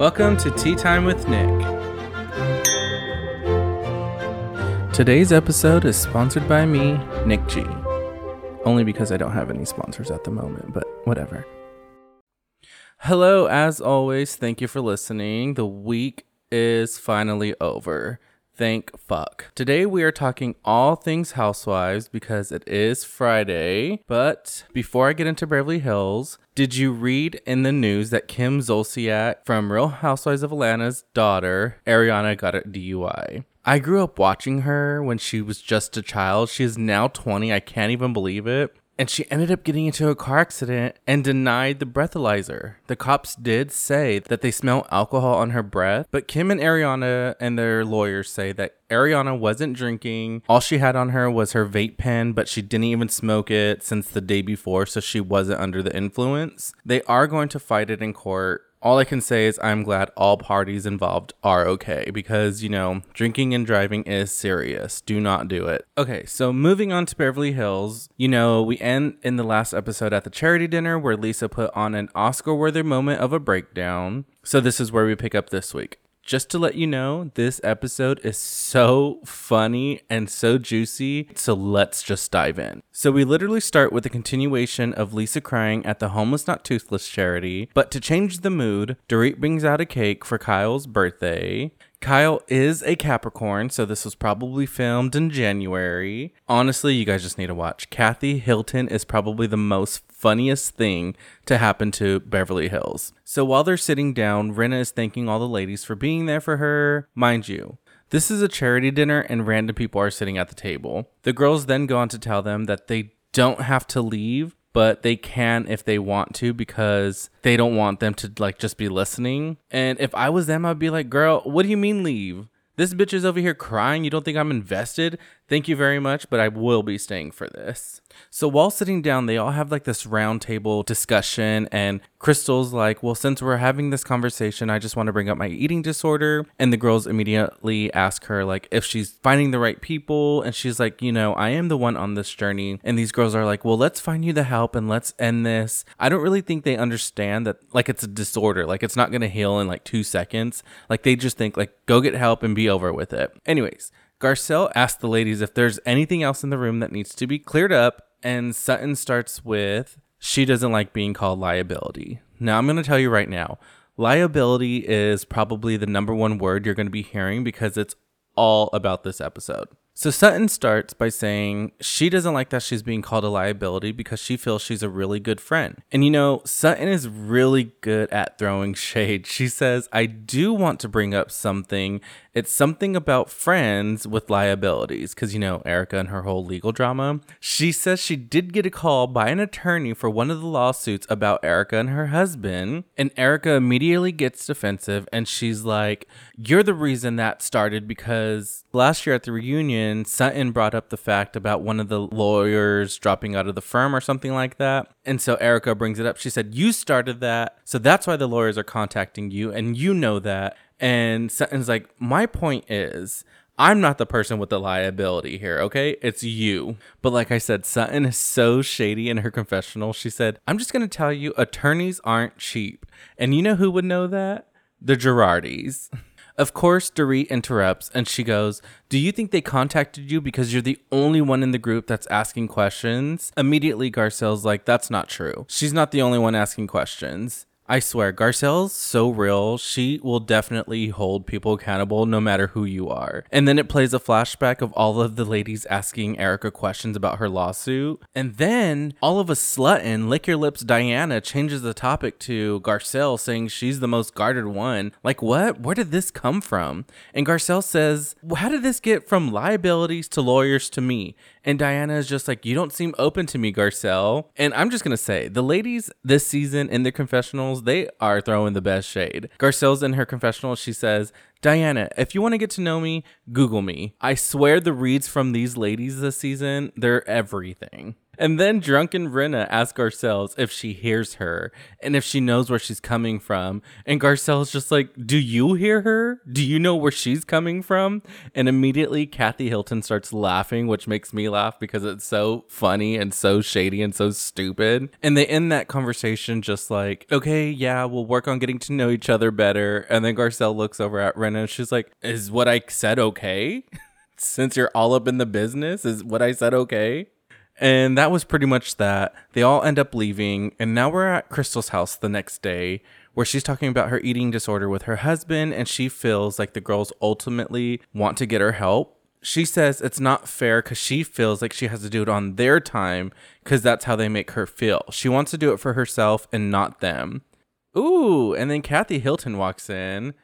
Welcome to Tea Time with Nick. Today's episode is sponsored by me, Nick G. Only because I don't have any sponsors at the moment, but whatever. Hello, as always, thank you for listening. The week is finally over. Thank fuck. Today we are talking all things housewives because it is Friday. But before I get into Beverly Hills, did you read in the news that Kim Zolciak from Real Housewives of Atlanta's daughter, Ariana, got a DUI? I grew up watching her when she was just a child. She is now 20. I can't even believe it and she ended up getting into a car accident and denied the breathalyzer. The cops did say that they smell alcohol on her breath, but Kim and Ariana and their lawyers say that Ariana wasn't drinking. All she had on her was her vape pen, but she didn't even smoke it since the day before, so she wasn't under the influence. They are going to fight it in court all I can say is I'm glad all parties involved are okay because, you know, drinking and driving is serious. Do not do it. Okay, so moving on to Beverly Hills, you know, we end in the last episode at the charity dinner where Lisa put on an Oscar worthy moment of a breakdown. So this is where we pick up this week just to let you know, this episode is so funny and so juicy. So let's just dive in. So we literally start with a continuation of Lisa crying at the Homeless Not Toothless charity. But to change the mood, Dorit brings out a cake for Kyle's birthday. Kyle is a Capricorn, so this was probably filmed in January. Honestly, you guys just need to watch. Kathy Hilton is probably the most funniest thing to happen to Beverly Hills. So while they're sitting down, Rinna is thanking all the ladies for being there for her. Mind you, this is a charity dinner and random people are sitting at the table. The girls then go on to tell them that they don't have to leave, but they can if they want to because they don't want them to like just be listening. And if I was them, I'd be like, girl, what do you mean leave? This bitch is over here crying. You don't think I'm invested? Thank you very much, but I will be staying for this. So while sitting down, they all have like this roundtable discussion, and Crystal's like, Well, since we're having this conversation, I just want to bring up my eating disorder. And the girls immediately ask her, like, if she's finding the right people. And she's like, You know, I am the one on this journey. And these girls are like, Well, let's find you the help and let's end this. I don't really think they understand that, like, it's a disorder. Like, it's not going to heal in like two seconds. Like, they just think, like, go get help and be over with it. Anyways, Garcelle asks the ladies if there's anything else in the room that needs to be cleared up, and Sutton starts with she doesn't like being called liability. Now, I'm going to tell you right now liability is probably the number one word you're going to be hearing because it's all about this episode. So Sutton starts by saying she doesn't like that she's being called a liability because she feels she's a really good friend. And you know, Sutton is really good at throwing shade. She says, I do want to bring up something it's something about friends with liabilities because, you know, Erika and her whole legal drama. She says she did get a call by an attorney for one of the lawsuits about Erika and her husband. And Erika immediately gets defensive and she's like, You're the reason that started because last year at the reunion, Sutton brought up the fact about one of the lawyers dropping out of the firm or something like that. And so Erika brings it up. She said, You started that. So that's why the lawyers are contacting you. And you know that. And Sutton's like, my point is, I'm not the person with the liability here, okay? It's you. But like I said, Sutton is so shady in her confessional. She said, I'm just going to tell you, attorneys aren't cheap. And you know who would know that? The Girardis. Of course, Dorit interrupts and she goes, Do you think they contacted you because you're the only one in the group that's asking questions? Immediately, Garcelle's like, That's not true. She's not the only one asking questions. I swear, Garcelle's so real. She will definitely hold people accountable no matter who you are. And then it plays a flashback of all of the ladies asking Erika questions about her lawsuit. And then all of a sudden, Lick Your Lips Diana changes the topic to Garcelle saying she's the most guarded one. Like, what? Where did this come from? And Garcelle says, How did this get from liabilities to lawyers to me? And Diana is just like, You don't seem open to me, Garcelle. And I'm just going to say, the ladies this season in their confessionals, they are throwing the best shade. Garcelle's in her confessional, she says, Diana, if you want to get to know me, Google me. I swear the reads from these ladies this season, they're everything. And then drunken Rinna asks Garcelle's if she hears her and if she knows where she's coming from. And Garcelle's just like, Do you hear her? Do you know where she's coming from? And immediately Kathy Hilton starts laughing, which makes me laugh because it's so funny and so shady and so stupid. And they end that conversation just like, Okay, yeah, we'll work on getting to know each other better. And then Garcelle looks over at Rinna and she's like, Is what I said okay? Since you're all up in the business, is what I said okay? And that was pretty much that. They all end up leaving, and now we're at Crystal's house the next day, where she's talking about her eating disorder with her husband, and she feels like the girls ultimately want to get her help. She says it's not fair because she feels like she has to do it on their time because that's how they make her feel. She wants to do it for herself and not them. Ooh, and then Kathy Hilton walks in.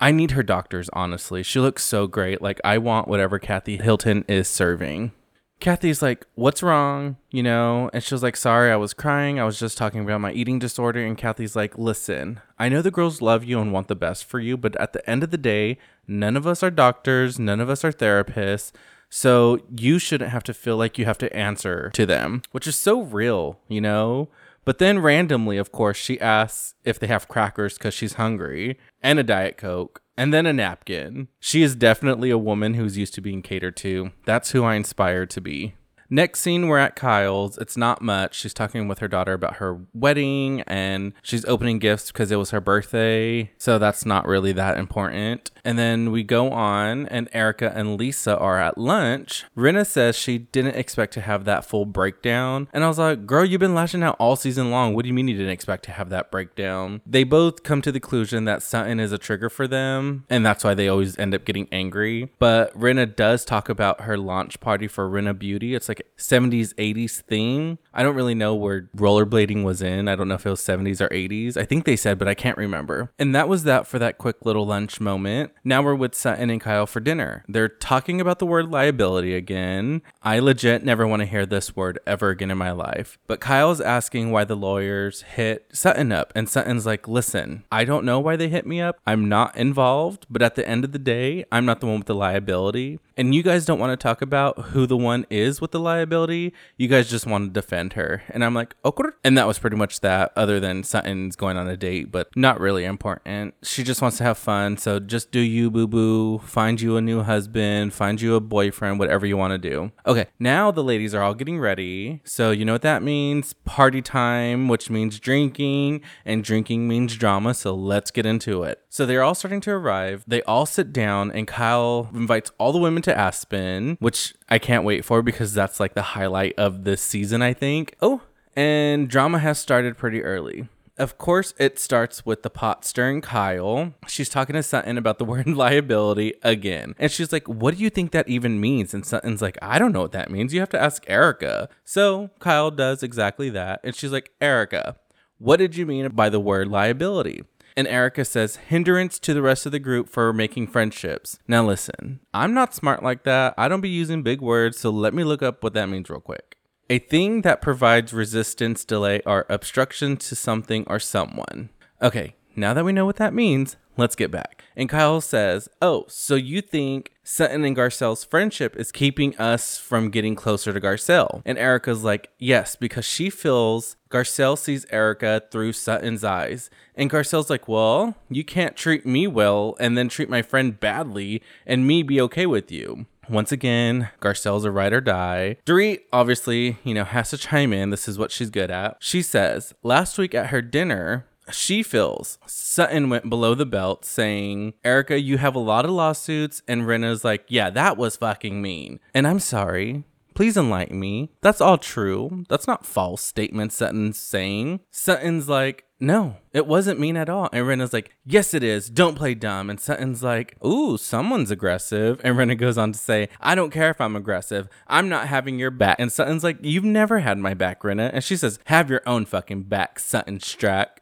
I need her doctors, honestly. She looks so great. Like, I want whatever Kathy Hilton is serving. Kathy's like, What's wrong? You know? And she was like, Sorry, I was crying. I was just talking about my eating disorder. And Kathy's like, Listen, I know the girls love you and want the best for you, but at the end of the day, none of us are doctors, none of us are therapists. So you shouldn't have to feel like you have to answer to them, which is so real, you know? But then randomly, of course, she asks if they have crackers because she's hungry and a Diet Coke and then a napkin. She is definitely a woman who's used to being catered to. That's who I inspire to be. Next scene, we're at Kyle's. It's not much. She's talking with her daughter about her wedding and she's opening gifts because it was her birthday. So that's not really that important. And then we go on, and Erika and Lisa are at lunch. Rinna says she didn't expect to have that full breakdown. And I was like, girl, you've been lashing out all season long. What do you mean you didn't expect to have that breakdown? They both come to the conclusion that Sutton is a trigger for them. And that's why they always end up getting angry. But Rinna does talk about her launch party for Rinna Beauty. It's like 70s 80s theme. I don't really know where rollerblading was in. I don't know if it was 70s or 80s i think they said but i can't remember. And that was that for that quick little lunch moment. Now we're with sutton and kyle for dinner. They're talking about the word liability again. I legit never want to hear this word ever again in my life. But kyle's asking why the lawyers hit sutton up. And sutton's like listen i don't know why they hit me up. I'm not involved but at the end of the day i'm not the one with the liability and you guys don't want to talk about who the one is with the liability. You guys just want to defend her. And I'm like, oh, okay. And that was pretty much that, other than Sutton's going on a date, but not really important. She just wants to have fun. So just do you, boo boo. Find you a new husband, find you a boyfriend, whatever you want to do. Okay, now the ladies are all getting ready. So you know what that means? Party time, which means drinking, and drinking means drama. So let's get into it. So they're all starting to arrive. They all sit down, and Kyle invites all the women to to Aspen, which I can't wait for because that's like the highlight of this season, I think. Oh, and drama has started pretty early. Of course, it starts with the pot stirring Kyle. She's talking to Sutton about the word liability again. And she's like, What do you think that even means? And Sutton's like, I don't know what that means. You have to ask Erika. So Kyle does exactly that. And she's like, Erika, what did you mean by the word liability? And Erika says, hindrance to the rest of the group for making friendships. Now, listen, I'm not smart like that. I don't be using big words, so let me look up what that means real quick. A thing that provides resistance, delay, or obstruction to something or someone. Okay, now that we know what that means, let's get back. And Kyle says, Oh, so you think Sutton and Garcelle's friendship is keeping us from getting closer to Garcelle? And Erika's like, Yes, because she feels Garcelle sees Erika through Sutton's eyes. And Garcelle's like, Well, you can't treat me well and then treat my friend badly and me be okay with you. Once again, Garcelle's a ride or die. Dorit obviously, you know, has to chime in. This is what she's good at. She says, Last week at her dinner, she feels Sutton went below the belt saying, Erika, you have a lot of lawsuits. And Rinna's like, yeah, that was fucking mean. And I'm sorry. Please enlighten me. That's all true. That's not false statements Sutton's saying. Sutton's like, no, it wasn't mean at all. And Rinna's like, yes, it is. Don't play dumb. And Sutton's like, ooh, someone's aggressive. And Rinna goes on to say, I don't care if I'm aggressive. I'm not having your back. And Sutton's like, you've never had my back, Rinna. And she says, have your own fucking back, Sutton Stracke.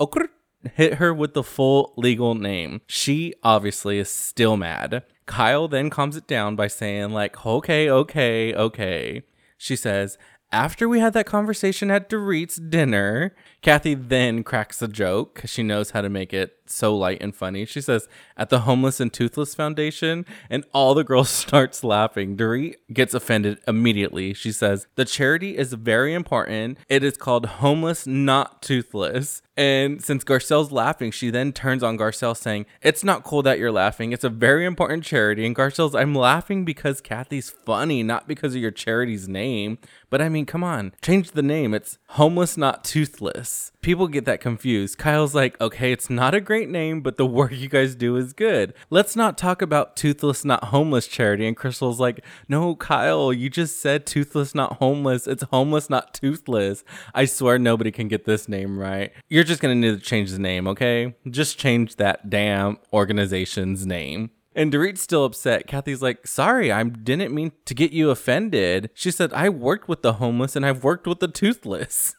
Okr hit her with the full legal name. She obviously is still mad. Kyle then calms it down by saying, like, okay, okay, okay. She says, After we had that conversation at Dorit's dinner, Kathy then cracks a joke because she knows how to make it so light and funny. She says, at the Homeless and Toothless Foundation, and all the girls starts laughing. Dorit gets offended immediately. She says, the charity is very important. It is called Homeless Not Toothless. And since Garcelle's laughing, she then turns on Garcelle saying, It's not cool that you're laughing. It's a very important charity. And Garcelle's, I'm laughing because Kathy's funny, not because of your charity's name. But I mean, come on, change the name. It's Homeless Not Toothless. People get that confused. Kyle's like, Okay, it's not a great name, but the work you guys do is good. Let's not talk about Toothless Not Homeless charity. And Crystal's like, No, Kyle, you just said Toothless Not Homeless. It's Homeless Not Toothless. I swear nobody can get this name right. You're just gonna need to change the name, okay? Just change that damn organization's name. And Dorit's still upset. Kathy's like, sorry, I didn't mean to get you offended. She said, I worked with the homeless and I've worked with the toothless.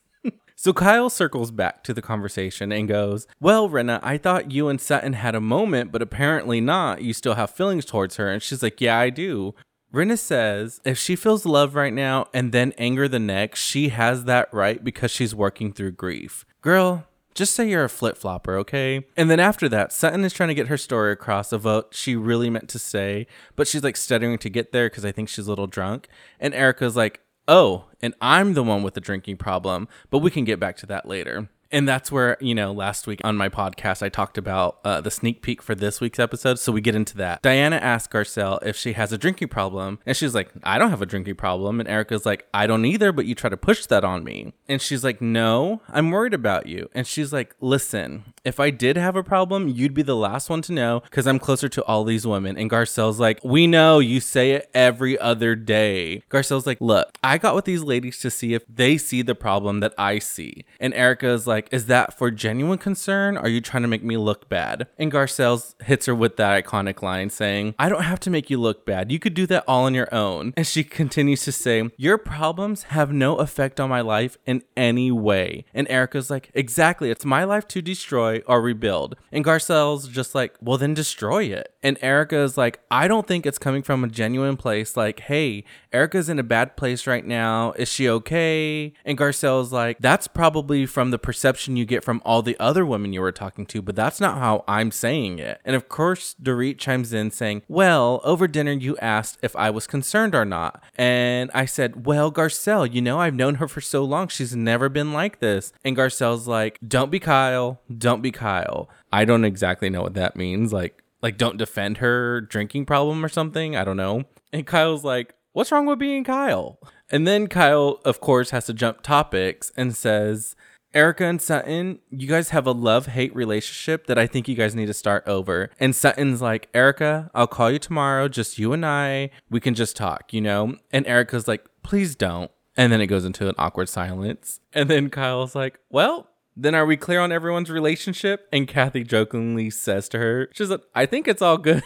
So Kyle circles back to the conversation and goes, Well, Rinna, I thought you and Sutton had a moment, but apparently not. You still have feelings towards her. And she's like, Yeah, I do. Rinna says if she feels love right now and then anger the next, she has that right because she's working through grief. Girl, just say you're a flip flopper, okay? And then after that, Sutton is trying to get her story across of what she really meant to say, but she's like stuttering to get there because I think she's a little drunk. And Erika's like, oh, and I'm the one with the drinking problem, but we can get back to that later. And that's where, you know, last week on my podcast, I talked about uh, the sneak peek for this week's episode. So we get into that. Diana asks Garcelle if she has a drinking problem. And she's like, I don't have a drinking problem. And Erika's like, I don't either, but you try to push that on me. And she's like, No, I'm worried about you. And she's like, Listen, if I did have a problem, you'd be the last one to know because I'm closer to all these women. And Garcelle's like, We know you say it every other day. Garcelle's like, Look, I got with these ladies to see if they see the problem that I see. And Erika's like, Is that for genuine concern? Are you trying to make me look bad? And Garcelle's hits her with that iconic line saying, I don't have to make you look bad. You could do that all on your own. And she continues to say, Your problems have no effect on my life in any way. And Erika's like, Exactly. It's my life to destroy or rebuild. And Garcelle's just like, well, then destroy it. And Erika is like, I don't think it's coming from a genuine place. Like, hey, Erika's in a bad place right now. Is she okay? And Garcelle's like, that's probably from the perception you get from all the other women you were talking to, but that's not how I'm saying it. And of course, Dorit chimes in saying, well, over dinner, you asked if I was concerned or not. And I said, well, Garcelle, you know, I've known her for so long. She's never been like this. And Garcelle's like, don't be Kyle. Don't be Kyle. I don't exactly know what that means. Like, like don't defend her drinking problem or something. I don't know. And Kyle's like, what's wrong with being Kyle? And then Kyle, of course, has to jump topics and says, Erika and Sutton, you guys have a love hate relationship that I think you guys need to start over. And Sutton's like, Erika, I'll call you tomorrow, just you and I. We can just talk, you know? And Erika's like, please don't. And then it goes into an awkward silence. And then Kyle's like, well, then are we clear on everyone's relationship? And Kathy jokingly says to her, she's like, I think it's all good.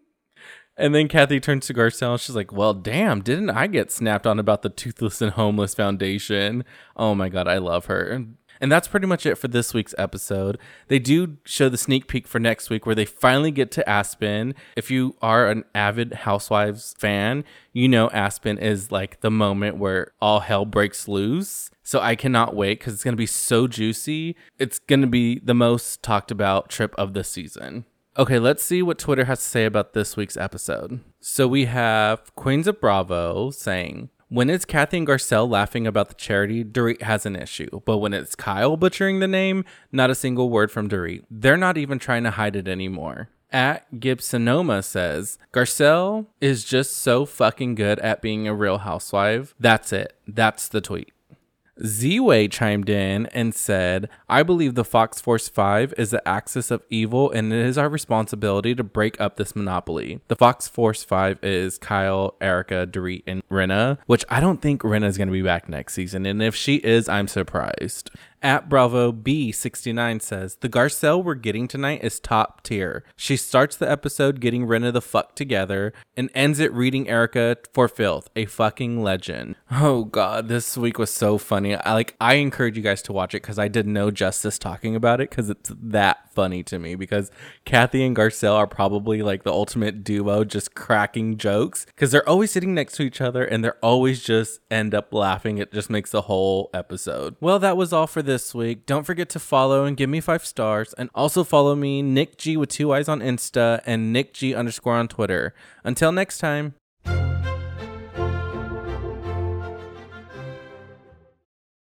and then Kathy turns to Garcelle she's like, Well, damn, didn't I get snapped on about the Toothless and Homeless Foundation? Oh my God, I love her. And that's pretty much it for this week's episode. They do show the sneak peek for next week where they finally get to Aspen. If you are an avid Housewives fan, you know Aspen is like the moment where all hell breaks loose. So I cannot wait because it's going to be so juicy. It's going to be the most talked about trip of the season. Okay, let's see what Twitter has to say about this week's episode. So we have Queens of Bravo saying, when it's Kathy and Garcelle laughing about the charity, Dorit has an issue. But when it's Kyle butchering the name, not a single word from Dorit. They're not even trying to hide it anymore. At Gibsonoma says, Garcelle is just so fucking good at being a real housewife. That's it. That's the tweet. Z-Way chimed in and said, I believe the Fox Force 5 is the axis of evil and it is our responsibility to break up this monopoly. The Fox Force 5 is Kyle, Erika, Dorit, and Rinna, which I don't think Rinna is going to be back next season. And if she is, I'm surprised. At Bravo B69 says, The Garcelle we're getting tonight is top tier. She starts the episode getting Rinna the fuck together and ends it reading Erika for filth. A fucking legend. Oh god, this week was so funny. I like I encourage you guys to watch it because I did no justice talking about it because it's that funny to me because Kathy and Garcelle are probably like the ultimate duo, just cracking jokes because they're always sitting next to each other and they're always just end up laughing. It just makes the whole episode. Well, that was all for this week. Don't forget to follow and give me five stars, and also follow me, Nick G with two eyes on Insta and Nick G underscore on Twitter. Until next time.